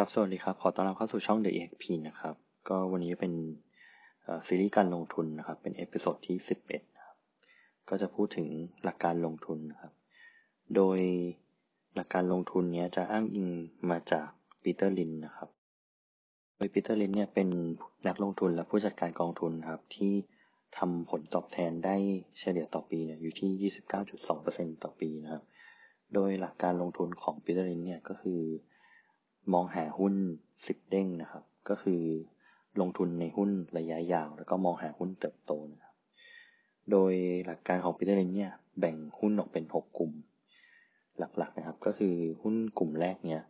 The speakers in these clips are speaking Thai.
ครับ สวัสดีครับ ขอต้อนรับเข้าสู่ช่อง The EXP นะครับ ก็วันนี้เป็นซีรีส์การลงทุนนะครับ เป็น episode ที่ 11นะครับ ก็จะพูดถึงหลักการลงทุนนะครับ โดยหลักการลงทุนนี้จะอ้างอิงมาจากปีเตอร์ลินช์นะครับ โดยปีเตอร์ลินช์เนี่ยเป็นนักลงทุนและผู้จัดการกองทุนครับ ที่ทำผลตอบแทนได้เฉลี่ยต่อปีเนี่ยอยู่ที่ 29.2%ต่อปีนะครับ โดยหลักการลงทุนของปีเตอร์ลินช์เนี่ยก็คือ มองหาหุ้นสิบเด้งนะครับ ก็คือลงทุนในหุ้นระยะยาว แล้วก็มองหาหุ้นเติบโตนะครับ โดยหลักการของปีเตอร์ลินช์เนี่ยแบ่งหุ้นออกเป็น6 กลุ่ม หลักๆนะครับ ก็คือหุ้นกลุ่มแรกเนี่ย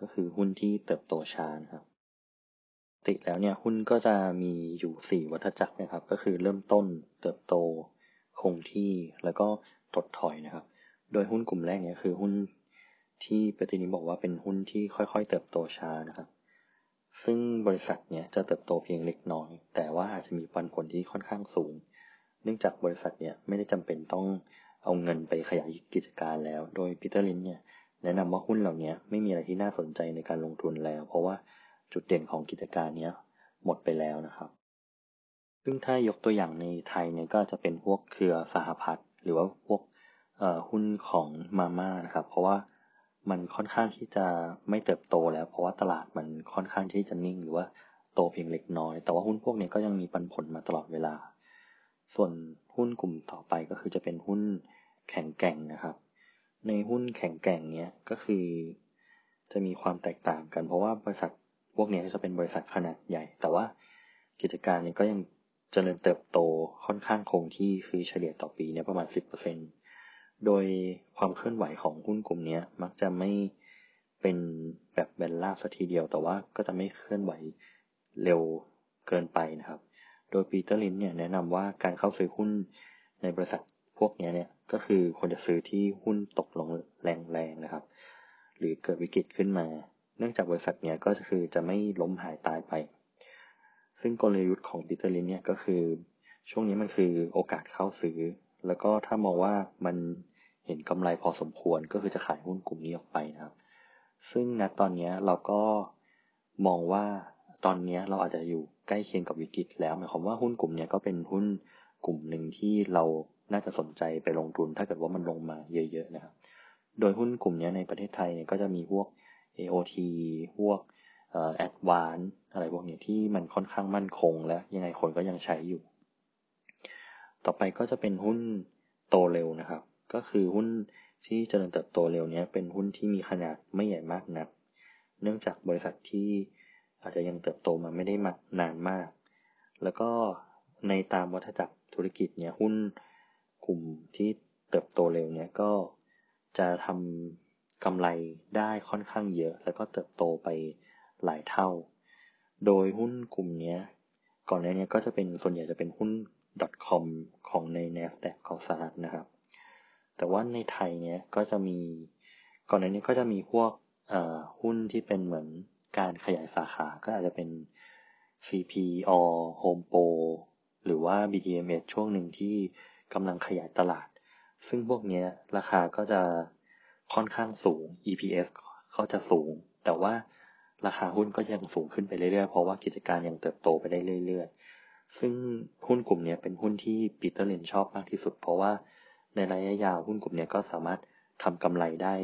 ก็คือหุ้นที่เติบโตช้านะครับ ติแล้วเนี่ยหุ้นก็จะมีอยู่4วัฏจักรนะครับ ก็คือเริ่มต้นเติบโตคงที่แล้วก็ถดถอยนะครับ โดยหุ้นกลุ่มแรกเนี่ยคือหุ้น ที่ปฏินิบอกว่าเป็นหุ้นที่ค่อยๆ เติบโตช้านะครับ ซึ่งบริษัทเนี่ยจะเติบโตเพียงเล็กน้อย แต่ว่าอาจจะมีปันผลที่ค่อนข้างสูง เนื่องจากบริษัทเนี่ยไม่ได้จำเป็นต้องเอาเงินไปขยายกิจการแล้ว โดยปีเตอร์ลินเนี่ยแนะนำว่าหุ้นเหล่านี้ไม่มีอะไรที่น่าสนใจในการลงทุนแล้ว เพราะว่าจุดเด่นของกิจการเนี้ยหมดไปแล้วนะครับ ซึ่งถ้ายกตัวอย่างในไทยเนี่ยก็จะเป็นพวกเครือสหพัฒน์หรือว่าพวกหุ้นของมาม่านะครับ เพราะว่า มันค่อนข้างที่จะไม่เติบโตแล้ว เพราะว่าตลาดมันค่อนข้างที่จะนิ่ง หรือว่าโตเพียงเล็กน้อย แต่ว่าหุ้นพวกนี้ก็ยังมีปันผลมาตลอดเวลา ส่วนหุ้นกลุ่มต่อไปก็คือจะเป็นหุ้นแข็งแกร่งนะครับ ในหุ้นแข็งแกร่งเนี้ยก็คือ จะมีความแตกต่างกัน เพราะว่าบริษัทพวกนี้จะเป็นบริษัทขนาดใหญ่ แต่ว่ากิจการนี้ก็ยังเจริญเติบโตค่อนข้างคงที่คือเฉลี่ยต่อปีเนี่ยประมาณ 10% โดยความเคลื่อนไหวของหุ้นกลุ่มนี้มักจะไม่เป็นแบบแบนล่าสัทีเดียว แต่ว่าก็จะไม่เคลื่อนไหวเร็วเกินไปนะครับ โดยปีเตอร์ลินเนี่ยแนะนำว่าการเข้าซื้อหุ้นในบริษัทพวกนี้เนี่ยก็คือควรจะซื้อที่หุ้นตกลงแรงๆนะครับ หรือเกิดวิกฤตขึ้นมา เนื่องจากบริษัทเนี้ยก็คือจะไม่ล้มหายตายไป ซึ่งกลยุทธ์ของปีเตอร์ลินเนี่ยก็คือช่วงนี้มันคือโอกาสเข้าซื้อ แล้วก็ถ้ามองว่ามันเห็นกำไรพอสมควรก็คือจะขายหุ้นกลุ่มนี้ออกไปนะครับ ซึ่งณตอนนี้เราก็มองว่าตอนนี้เราอาจจะอยู่ใกล้เคียงกับวิกฤตแล้วหมายความว่าหุ้นกลุ่มนี้ก็เป็นหุ้นกลุ่มหนึ่งที่เราน่าจะสนใจไปลงทุน ถ้าเกิดว่ามันลงมาเยอะๆนะครับ โดยหุ้นกลุ่มนี้ในประเทศไทยเนี่ยก็จะมีพวก AOT พวกแอดวานอะไรพวกนี้ที่มันค่อนข้างมั่นคง และยังไงคนก็ยังใช้อยู่ ต่อไปก็จะเป็นหุ้นโตเร็วนะครับ ก็คือหุ้นที่เจริญเติบโตเร็วนี้เป็นหุ้นที่มีขนาดไม่ใหญ่มากนัก เนื่องจากบริษัทที่อาจจะยังเติบโตมาไม่ได้มานานมาก แล้วก็ในตามวัฏจักรธุรกิจเนี่ยหุ้นกลุ่มที่เติบโตเร็วเนี่ยก็จะทำกำไรได้ค่อนข้างเยอะ แล้วก็เติบโตไปหลายเท่า โดยหุ้นกลุ่มนี้ก่อนหน้านี้ก็จะเป็นส่วนใหญ่จะเป็นหุ้น .com ของใน NASDAQ ของสหรัฐนะครับ แต่ว่าในไทยเนี้ยก็จะมี ก่อนหน้านี้ก็จะมีพวกหุ้นที่เป็นเหมือนการขยายสาขา ก็อาจจะเป็น CPO Home Pro หรือว่า BTMS ช่วงหนึ่งที่กำลังขยายตลาด ซึ่งพวกนี้ราคาก็จะค่อนข้างสูง EPS ก็จะสูง แต่ว่าราคาหุ้นก็ยังสูงขึ้นไปเรื่อยๆ เพราะว่ากิจการยังเติบโตไปได้เรื่อยๆ ซึ่งหุ้นกลุ่มนี้เป็นหุ้นที่ปีเตอร์เลนชอบมากที่สุด เพราะว่าในระยะยาวหุ้นกลุ่มนี้ก็สามารถทำกำไรได้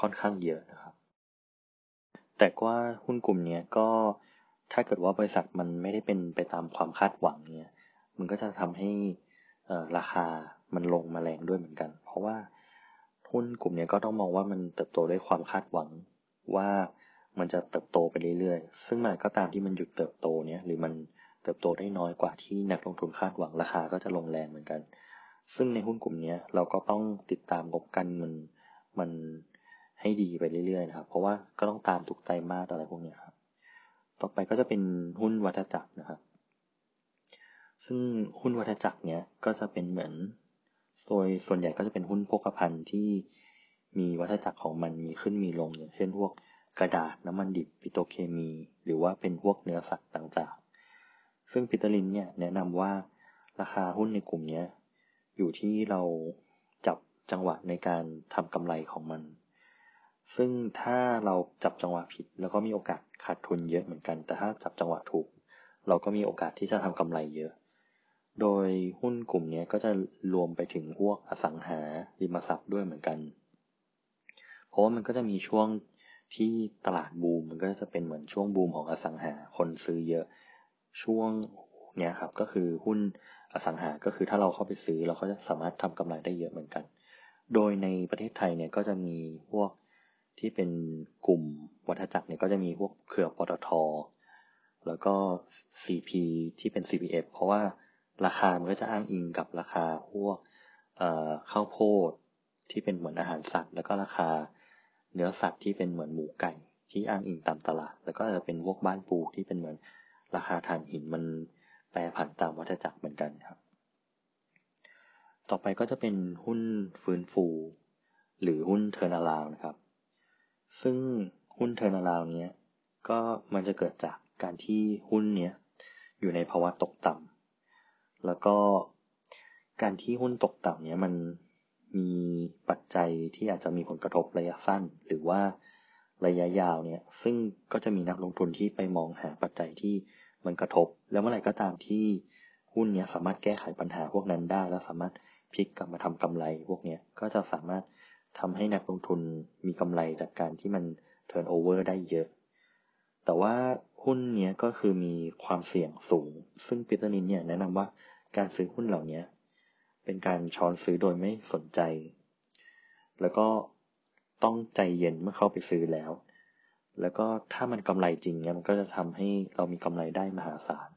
ค่อนข้างเยอะนะครับ แต่ว่าหุ้นกลุ่มนี้ก็ถ้าเกิดว่าบริษัทมันไม่ได้เป็นไปตามความคาดหวังเนี่ย มันก็จะทำให้ราคามันลงมาแรงด้วยเหมือนกัน เพราะว่าหุ้นกลุ่มนี้ก็ต้องมองว่ามันเติบโตด้วยความคาดหวังว่ามันจะเติบโตไปเรื่อยๆ ซึ่งมันก็ตามที่มันหยุดเติบโตเนี่ยหรือมัน เติบโตได้น้อยกว่าที่นักลงทุนคาดหวังราคาก็จะลงแรงเหมือนกัน ซึ่งในหุ้นกลุ่มนี้เราก็ต้องติดตามงบการเงินมันให้ดีไปเรื่อยๆนะครับ เพราะว่าก็ต้องตามทุกไตรมาสอะไรพวกนี้ครับ ต่อไปก็จะเป็นหุ้นวัฏจักรนะครับ ซึ่งหุ้นวัฏจักรเนี้ยก็จะเป็นเหมือนโดยส่วนใหญ่ก็จะเป็นหุ้นโภคภัณฑ์ที่มีวัฏจักรของมันมีขึ้นมีลงอย่างเช่นพวกกระดาษน้ำมันดิบปิโตเคมี หรือว่าเป็นพวกเนื้อสัตว์ต่าง ซึ่งปีเตลินเนี่ยแนะนำว่าราคาหุ้นในกลุ่มนี้อยู่ที่เราจับจังหวะในการทำกำไรของมัน ซึ่งถ้าเราจับจังหวะผิดแล้วก็มีโอกาสขาดทุนเยอะเหมือนกัน แต่ถ้าจับจังหวะถูก เราก็มีโอกาสที่จะทำกำไรเยอะ โดยหุ้นกลุ่มนี้ก็จะรวมไปถึงพวกอสังหาริมทรัพย์ด้วยเหมือนกัน เพราะว่ามันก็จะมีช่วงที่ตลาดบูมมันก็จะเป็นเหมือนช่วงบูมของอสังหาคนซื้อเยอะ ช่วงเนี้ยครับก็คือหุ้นอสังหา ก็คือถ้าเราเข้าไปซื้อเราก็จะสามารถทำกำไรได้เยอะเหมือนกัน โดยในประเทศไทยเนี่ยก็จะมีพวกที่เป็นกลุ่มวัฏจักรเนี่ยก็จะมีพวกเครือปตท แล้วก็ CP ที่เป็น CPF เพราะว่าราคามันก็จะอ้างอิงกับราคาพวกข้าวโพดที่เป็นเหมือนอาหารสัตว์ แล้วก็ราคาเนื้อสัตว์ที่เป็นเหมือนหมูไก่ที่อ้างอิงตามตลาด แล้วก็จะเป็นพวกบ้านปูที่เป็นเหมือน ราคาถ่านหินมันแปรผันตามวัฏจักรเหมือนกันครับ ต่อไปก็จะเป็นหุ้นฟื้นฟู หรือหุ้น turnaround นะครับ ซึ่งหุ้น turnaround เนี้ยก็มันจะเกิดจากการที่หุ้นเนี้ยอยู่ในภาวะตกต่ำแล้วก็การที่หุ้นตกต่ำเนี้ยมันมีปัจจัยที่อาจจะมีผลกระทบระยะสั้น หรือว่า ระยะยาวเนี่ย ซึ่งก็จะมีนักลงทุนที่ไปมองหาปัจจัยที่มันกระทบ แล้วเมื่อไหร่ก็ตามที่หุ้นเนี้ยสามารถแก้ไขปัญหาพวกนั้นได้ แล้วสามารถพลิกกลับมาทำกำไร พวกเนี้ยก็จะสามารถทำให้นักลงทุนมีกำไรจากการที่มัน turnover ได้เยอะ แต่ว่าหุ้นเนี้ยก็คือมีความเสี่ยงสูง ซึ่งปีเตอร์นินเนี่ยแนะนำว่าการซื้อหุ้นเหล่านี้เป็นการช้อนซื้อโดยไม่สนใจ แล้วก็ ต้องใจเย็นเมื่อเข้าไปซื้อแล้ว แล้วก็ถ้ามันกำไรจริงเนี่ยมันก็จะทำให้เรามีกำไรได้มหาศาล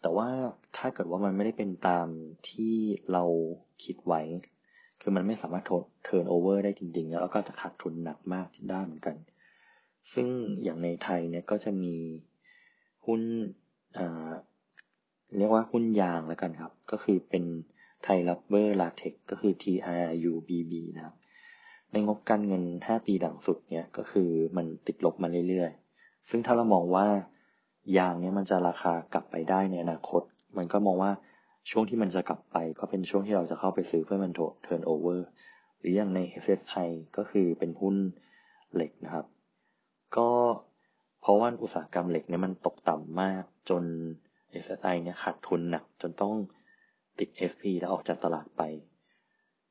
แต่ว่าถ้าเกิดว่ามันไม่ได้เป็นตามที่เราคิดไว้ คือมันไม่สามารถเturnover ได้จริงๆ แล้วก็จะขาดทุนหนักมากได้เหมือนกัน ซึ่งอย่างในไทยเนี่ยก็จะมีหุ้นเรียกว่าหุ้นยางแล้วกันครับ ก็คือเป็น Thai Rubber Latex ก็คือ TRUBB นะครับ งบการเงิน 5 ปีหลังสุดเนี่ยก็คือมันติดลบมาเรื่อยๆ ซึ่งถ้าเรามองว่ายางเนี่ยมันจะราคากลับไปได้ในอนาคต มันก็มองว่าช่วงที่มันจะกลับไปก็เป็นช่วงที่เราจะเข้าไปซื้อเพื่อมัน turnover หรืออย่างใน SSI ก็คือเป็นหุ้นเหล็กนะครับ ก็เพราะว่าอุตสาหกรรมเหล็กเนี่ยมันตกต่ำมากจน SSI เนี่ยขาดทุนหนักจนต้องติด FP แล้วออกจากตลาดไป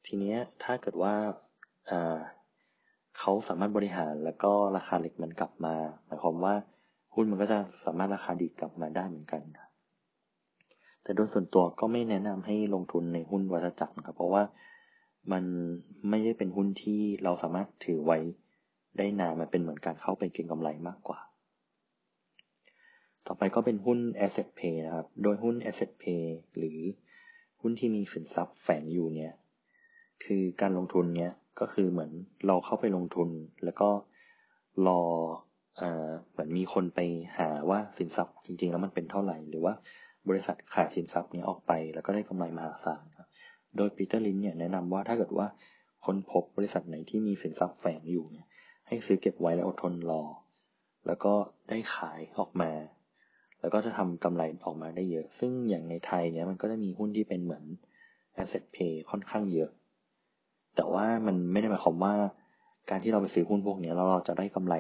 ทีเนี้ยถ้าเกิดว่า เขาสามารถบริหารแล้วก็ราคาเหล็กมันกลับมาหมายความว่าหุ้นมันก็จะสามารถราคาดีกลับมาได้เหมือนกันแต่โดยส่วนตัวก็ไม่แนะนำให้ลงทุนในหุ้นวัฏจักรครับเพราะว่ามันไม่ได้เป็นหุ้นที่เราสามารถถือไว้ได้นานมันเป็นเหมือนการเข้าไปเก็งกำไรมากกว่า ต่อไปก็เป็นหุ้น asset pay นะครับ โดยหุ้น asset pay หรือหุ้นที่มีสินทรัพย์แฝงอยู่เนี่ย คือการลงทุนเนี่ย ก็คือเหมือนเราเข้าไปลงทุน แล้วก็รอเหมือนมีคนไปหาว่าสินทรัพย์จริง ๆ แล้วมันเป็นเท่าไหร่ หรือว่าบริษัทขายสินทรัพย์นี้ออกไป แล้วก็ได้กำไรมหาศาลครับ โดยปีเตอร์ลินเนี่ยแนะนำว่าถ้าเกิดว่าค้นพบบริษัทไหนที่มีสินทรัพย์แฝงอยู่เนี่ย ให้ซื้อเก็บไว้แล้วอดทนรอ แล้วก็ได้ขายออกมา แล้วก็จะทำกำไรออกมาได้เยอะ ซึ่งอย่างในไทยเนี่ยมันก็จะมีหุ้นที่เป็นเหมือน asset pay ค่อนข้างเยอะ แต่ว่ามันไม่ได้หมายความว่า การที่เราไปซื้อหุ้นพวกนี้เราเราจะได้กำไร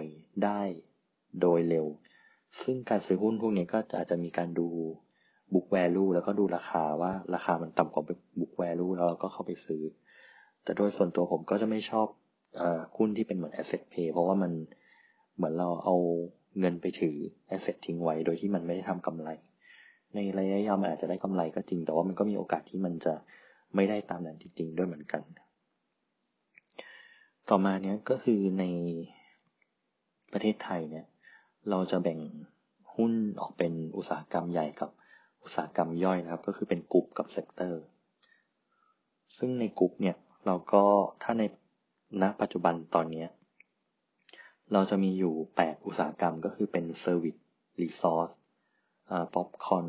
ได้โดยเร็ว ซึ่งการซื้อหุ้นพวกนี้ก็อาจจะมีการดู book value แล้วก็ดูราคาว่าราคามันต่ำกว่า book value แล้วเราก็เข้าไปซื้อ แต่โดยส่วนตัวผมก็จะไม่ชอบหุ้นที่เป็นเหมือน asset pay เพราะว่ามันเหมือนเราเอาเงินไปถือแอสเซททิ้งไว้โดยที่มันไม่ได้ทำกำไร ในระยะยาวมันอาจจะได้กำไรก็จริง แต่ว่ามันก็มีโอกาสที่มันจะไม่ได้ตามนั้นจริง ๆ ด้วยเหมือนกัน ต่อมาเนี้ยก็คือในประเทศไทยเนี่ยเราจะแบ่งหุ้นออกเป็นอุตสาหกรรมใหญ่กับอุตสาหกรรมย่อยนะครับ ก็คือเป็นกลุ่มกับ sector ซึ่งในกลุ่มเนี่ยเราก็ถ้าในณปัจจุบันตอนนี้เราจะมีอยู่ 8 อุตสาหกรรมก็คือเป็น Service Resource อ่า Popcorn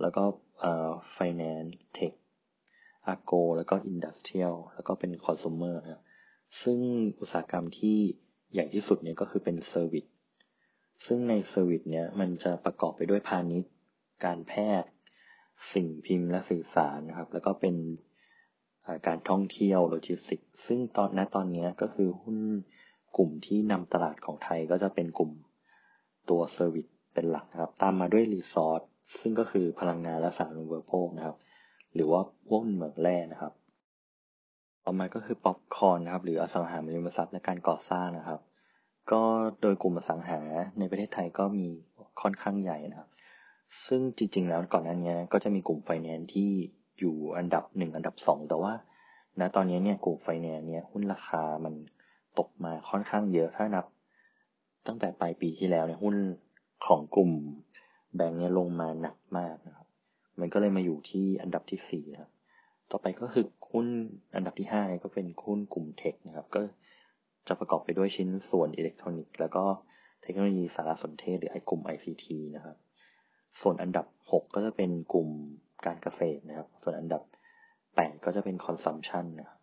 แล้วก็อ่า Finance Tech Agro แล้วก็ Industrial แล้วก็เป็น Consumer นะ ซึ่งอุตสาหกรรมที่ใหญ่ที่สุดเนี่ยก็คือเป็น Service ซึ่งใน Service เนี่ยมันจะประกอบไปด้วยพาณิชย์ การแพทย์ สิ่งพิมพ์และสื่อสารนะครับ แล้วก็เป็นการท่องเที่ยวโลจิสติก ซึ่งตอนณตอนนี้ก็คือหุ้นกลุ่มที่นำตลาดของไทยก็จะเป็นกลุ่มตัว service เป็นหลักนะครับ ตามมาด้วย resource ซึ่งก็คือพลังงานและสาธารณูปโภคนะครับ หรือว่าพวกเหมืองแร่นะครับ ต่อมาก็คือ PropCon นะครับ หรืออสังหาริมทรัพย์และการก่อสร้างนะครับ ก็โดยกลุ่มอสังหาในประเทศไทยก็มีค่อนข้างใหญ่นะครับ ซึ่งจริง ๆ แล้วก่อนหน้านี้ก็จะมีกลุ่มไฟแนนซ์ที่อยู่อันดับหนึ่งอันดับสองแต่ว่าณตอนนี้เนี่ยกลุ่มไฟแนนซ์เนี่ยหุ้นราคามันตกมาค่อนข้างเยอะถ้านับ ตั้งแต่ปลายปีที่แล้วเนี่ยหุ้นของกลุ่มแบงก์เนี่ยลงมาหนักมากนะครับ มันก็เลยมาอยู่ที่อันดับที่สี่นะครับ ต่อไปก็คือหุ้นอันดับที่ห้าก็เป็นหุ้นกลุ่มเทคนะครับ ก็จะประกอบไปด้วยชิ้นส่วนอิเล็กทรอนิกส์ แล้วก็เทคโนโลยีสารสนเทศหรือไอกลุ่ม ICT นะครับ ส่วนอันดับ 6 ก็จะเป็นกลุ่มการเกษตรนะครับ ส่วนอันดับ 8 ก็จะเป็น consumption นะครับ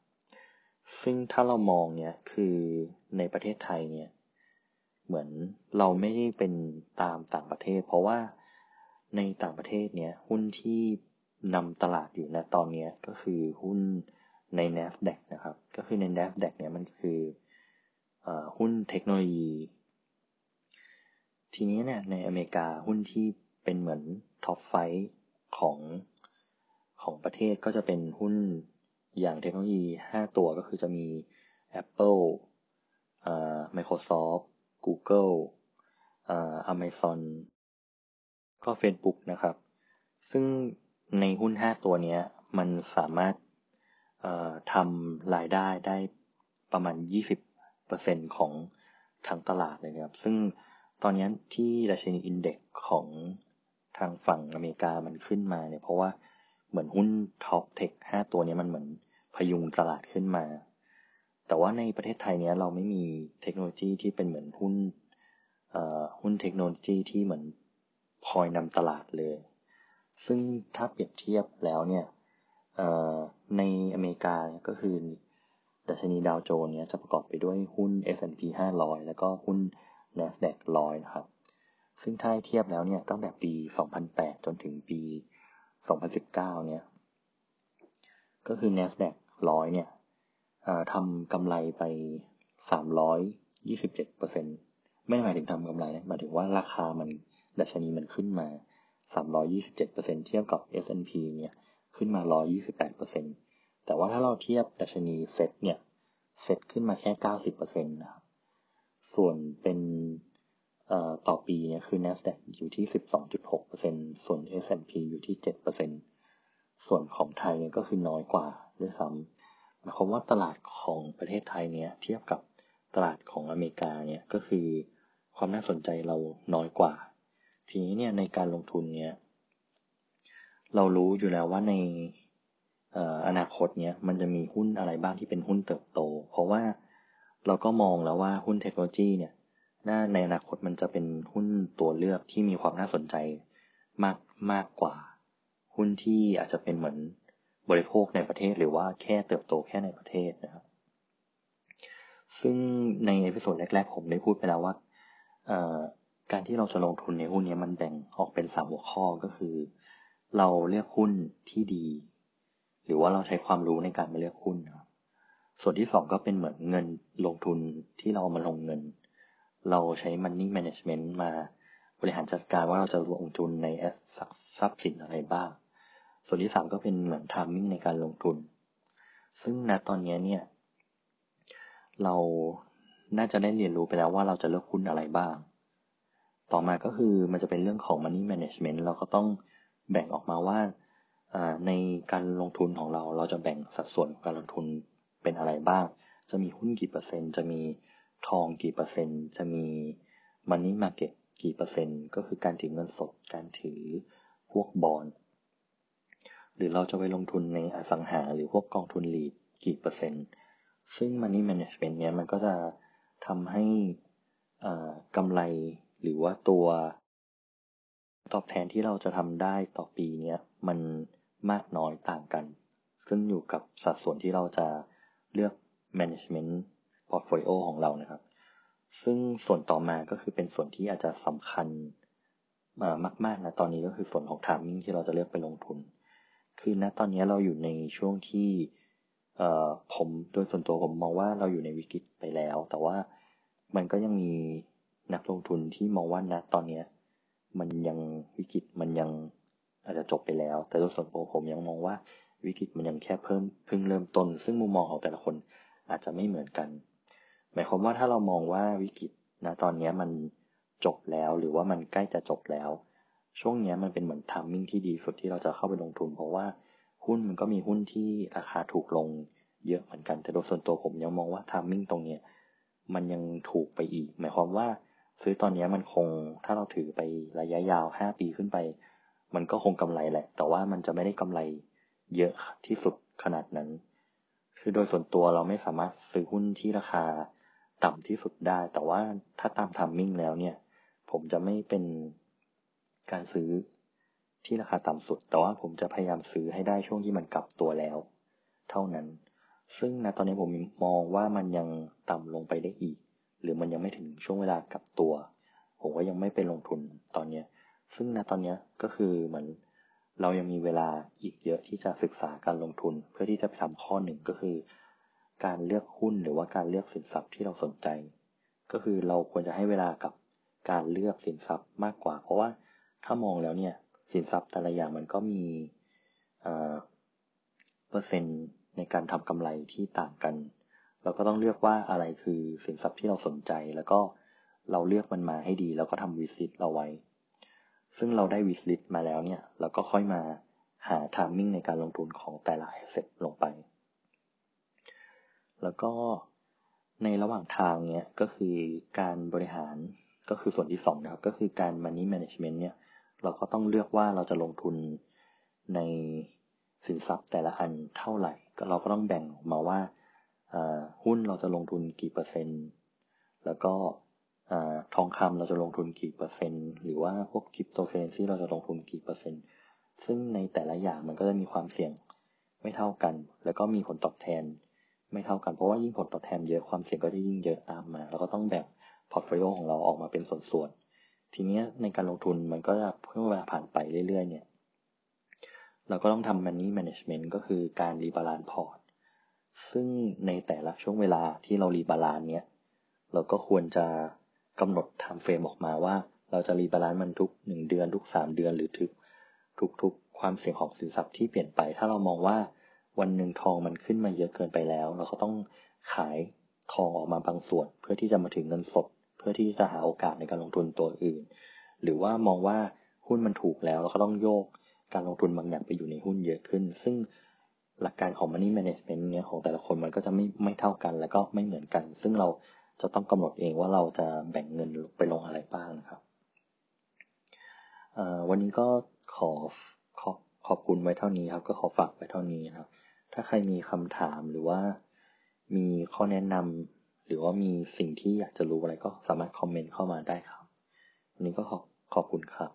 ซึ่งถ้าเรามองเนี่ยคือในประเทศไทยเนี่ยเหมือนเราไม่ได้เป็นตามต่างประเทศ เพราะว่าในต่างประเทศเนี่ยหุ้นที่ นำตลาดอยู่ในตอนนี้ก็คือหุ้นใน NASDAQ นะครับ ก็คือใน NASDAQ เนี่ยมันคืออหุ้นเทคโนโลยี ทีนี้เนี่ยในอเมริกาหุ้นที่เป็นเหมือนท็อปไฟของของประเทศก็จะเป็นหุ้นอย่างเทคโนโลยี 5 ตัวก็คือจะมี Apple อ่า Microsoft Google อ่า Amazon ก็ Facebook นะครับ ซึ่ง ในหุ้น5ตัวนี้มันสามารถทำรายได้ได้ประมาณ 20%ของทั้งตลาดเลยครับ ซึ่งตอนนี้ที่ดัชนี index ของทางฝั่งอเมริกามันขึ้นมาเนี่ยเพราะว่าเหมือนหุ้น top tech ห้าตัวนี้มันเหมือนพยุงตลาดขึ้นมา แต่ว่าในประเทศไทยเนี้ยเราไม่มีเทคโนโลยีที่เป็นเหมือนหุ้นหุ้นเทคโนโลยีที่เหมือนคอยนำตลาดเลย ซึ่งถ้าเปรียบเทียบแล้วเนี่ยในอเมริกาก็คือดัชนีดาวโจนส์เนี่ยจะประกอบไปด้วยหุ้น S&P 500 แล้วก็หุ้น NASDAQ 100 นะครับ ซึ่งถ้าเทียบแล้วเนี่ยตั้งแต่ปี 2008 จนถึงปี 2019 เนี่ย ก็คือ NASDAQ 100 เนี่ยทำกำไรไป 327%ไม่หมายถึงทำกำไรนะหมายถึงว่าราคามันดัชนีมันขึ้นมา 327%เทียบกับ S&P เนี่ยขึ้นมา 128%แต่ว่าถ้าเราเทียบดัชนีเซ็ตเนี่ยเซ็ตขึ้นมาแค่ 90%นะครับ ส่วนเป็นต่อปีเนี่ยคือ NASDAQ อยู่ที่ 12.6%ส่วน S&P อยู่ที่ 7%ส่วนของไทยเนี่ยก็คือน้อยกว่าด้วยซ้ำหมายความว่าตลาดของประเทศไทยเนี่ยเทียบกับตลาดของอเมริกาเนี่ยก็คือความน่าสนใจเราน้อยกว่า ทีนี้เนี่ยในการลงทุนเนี่ย เรารู้อยู่แล้วว่าในอนาคตเนี่ยมันจะมีหุ้นอะไรบ้างที่เป็นหุ้นเติบโต เพราะว่าเราก็มองแล้วว่าหุ้นเทคโนโลยีเนี่ยน่าในอนาคตมันจะเป็นหุ้นตัวเลือกที่มีความน่าสนใจมากมากกว่า หุ้นที่อาจจะเป็นเหมือนบริโภคในประเทศหรือว่าแค่เติบโตแค่ในประเทศนะครับ ซึ่งใน episode แรกๆผมได้พูดไปแล้วว่า การที่เราจะลงทุนในหุ้นนี้มันแบ่งออกเป็นสามหัวข้อก็คือ เราเลือกหุ้นที่ดี หรือว่าเราใช้ความรู้ในการมาเลือกหุ้นครับส่วนที่สองก็เป็นเหมือนเงินลงทุนที่เราเอามาลงเงิน เราใช้ Money Management มาบริหารจัดการว่าเราจะลงทุนในทรัพย์สินอะไรบ้าง ส่วนที่สามก็เป็นเหมือน timing ในการลงทุน ซึ่งณตอนนี้เนี่ย เราน่าจะได้เรียนรู้ไปแล้วว่าเราจะเลือกหุ้นอะไรบ้าง ต่อมาก็คือมันจะเป็นเรื่องของ Money Management เราก็ต้องแบ่งออกมาว่าในการลงทุนของเราเราจะแบ่งสัดส่วนการลงทุนเป็นอะไรบ้าง จะมีหุ้นกี่เปอร์เซ็นต์ จะมีทองกี่เปอร์เซ็นต์ จะมีมันนี่มาเก็ตกี่เปอร์เซ็นต์ ก็คือการถือเงินสด การถือพวกบอลหรือเราจะไปลงทุนในอสังหาหรือพวกกองทุน REIT กี่เปอร์เซ็นต์ ซึ่ง Money Management เนี้ยมันก็จะทำให้กำไร หรือว่าตัว ตอบแทนที่เราจะทำได้ต่อปีเนี้ยมันมากน้อยต่างกัน ซึ่งอยู่กับสัดส่วนที่เราจะเลือก management portfolio ของเรานะครับ ซึ่งส่วนต่อมาก็คือเป็นส่วนที่อาจจะสำคัญมากๆนะตอนนี้ก็คือส่วนของทามมิ่งที่เราจะเลือกไปลงทุน คือณตอนนี้เราอยู่ในช่วงที่ผมโดยส่วนตัวผมมองว่าเราอยู่ในวิกฤตไปแล้ว แต่ว่ามันก็ยังมี นักลงทุนที่มองว่าณตอนเนี้ย มันยังวิกฤตมันยังอาจจะจบไปแล้ว แต่โดยส่วนตัวผมยังมองว่าวิกฤตมันยังแค่เพิ่มเพิ่งเริ่มต้น ซึ่งมุมมองของแต่ละคนอาจจะไม่เหมือนกัน หมายความว่าถ้าเรามองว่าวิกฤตณตอนนี้มันจบแล้วหรือว่ามันใกล้จะจบแล้ว ช่วงนี้มันเป็นเหมือน timing ที่ดีสุดที่เราจะเข้าไปลงทุน เพราะว่าหุ้นมันก็มีหุ้นที่ราคาถูกลงเยอะเหมือนกันแต่โดยส่วนตัวผมยังมองว่า timing ตรงเนี้ยมันยังถูกไปอีก หมายความว่า ซื้อตอนนี้มันคงถ้าเราถือไประยะยาวห้าปีขึ้นไป มันก็คงกำไรแหละ แต่ว่ามันจะไม่ได้กำไรเยอะที่สุดขนาดนั้น คือโดยส่วนตัวเราไม่สามารถซื้อหุ้นที่ราคาต่ำที่สุดได้ แต่ว่าถ้าตามทามมิ่งแล้วเนี่ย ผมจะไม่เป็นการซื้อที่ราคาต่ำสุด แต่ว่าผมจะพยายามซื้อให้ได้ช่วงที่มันกลับตัวแล้ว เท่านั้น ซึ่งนะตอนนี้ผมมองว่ามันยังต่ำลงไปได้อีก รือมันยังไม่ถึงช่วงเวลากับตัว ผมก็ยังไม่ไปลงทุนตอนเนี้ย ซึ่งนะตอนนี้ก็คือเหมือนเรายังมีเวลาอีกเยอะที่จะศึกษาการลงทุน เพื่อที่จะไปทำข้อหนึ่งก็คือ การเลือกหุ้นหรือว่าการเลือกสินทรัพย์ที่เราสนใจ ก็คือเราควรจะให้เวลากับการเลือกสินทรัพย์มากกว่า เพราะว่าถ้ามองแล้วเนี่ยสินทรัพย์แต่ละอย่างมันก็มีเปอร์เซ็นต์ในการทำกำไรที่ต่างกัน เราก็ต้องเลือกว่าอะไรคือสินทรัพย์ที่เราสนใจ แล้วก็เราเลือกมันมาให้ดี แล้วก็ทำวิสิตเราไว้ ซึ่งเราได้ wish list มาแล้วเนี่ยเราก็ค่อยมาหา timing ในการลงทุนของแต่ละ asset ลงไป แล้วก็ในระหว่างทางเนี่ยก็คือการบริหารก็คือส่วนที่2นะครับ ก็คือการ money management เนี่ย เราก็ต้องเลือกว่าเราจะลงทุนในสินทรัพย์แต่ละอันเท่าไหร่ ก็เราก็ต้องแบ่งออกมาว่า หุ้นเราจะลงทุนกี่เปอร์เซ็นต์ แล้วก็ทองคำเราจะลงทุนกี่เปอร์เซ็นต์ หรือว่าพวกคริปโตเคอเรนซีเราจะลงทุนกี่เปอร์เซ็นต์ ซึ่งในแต่ละอย่างมันก็จะมีความเสี่ยงไม่เท่ากัน แล้วก็มีผลตอบแทนไม่เท่ากัน เพราะว่ายิ่งผลตอบแทนเยอะความเสี่ยงก็จะยิ่งเยอะตามมา เราก็ต้องแบ่ง portfolio ของเราออกมาเป็นส่วนๆ ทีนี้ในการลงทุนมันก็จะเพิ่มเวลาผ่านไปเรื่อยๆ เนี่ย เราก็ต้องทำ money management ก็คือการ rebalance พอร์ต ซึ่งในแต่ละช่วงเวลาที่เรา rebalance เนี่ยเราก็ควรจะกำหนด time frame ออกมาว่า เราจะ rebalance มันทุกหนึ่งเดือนทุกสามเดือนหรือทุกทุกๆความเสี่ยงของสินทรัพย์ที่เปลี่ยนไป ถ้าเรามองว่าวันหนึ่งทองมันขึ้นมาเยอะเกินไปแล้ว เราก็ต้องขายทองออกมาบางส่วน เพื่อที่จะมาถือเงินสด เพื่อที่จะหาโอกาสในการลงทุนตัวอื่น หรือว่ามองว่าหุ้นมันถูกแล้วเราก็ต้องโยกการลงทุนบางอย่างไปอยู่ในหุ้นเยอะขึ้น ซึ่ง หลักการของ money management เนี่ยของแต่ละคนมันก็จะไม่ไม่เท่ากัน แล้วก็ไม่เหมือนกัน ซึ่งเราจะต้องกำหนดเองว่าเราจะแบ่งเงินไปลงอะไรบ้างนะครับวันนี้ก็ขอขอขอบคุณไว้เท่านี้ครับ ก็ขอฝากไว้เท่านี้นะครับ ถ้าใครมีคำถามหรือว่ามีข้อแนะนำหรือว่ามีสิ่งที่อยากจะรู้อะไรก็สามารถคอมเมนต์เข้ามาได้ครับ วันนี้ก็ขอขอบคุณครับ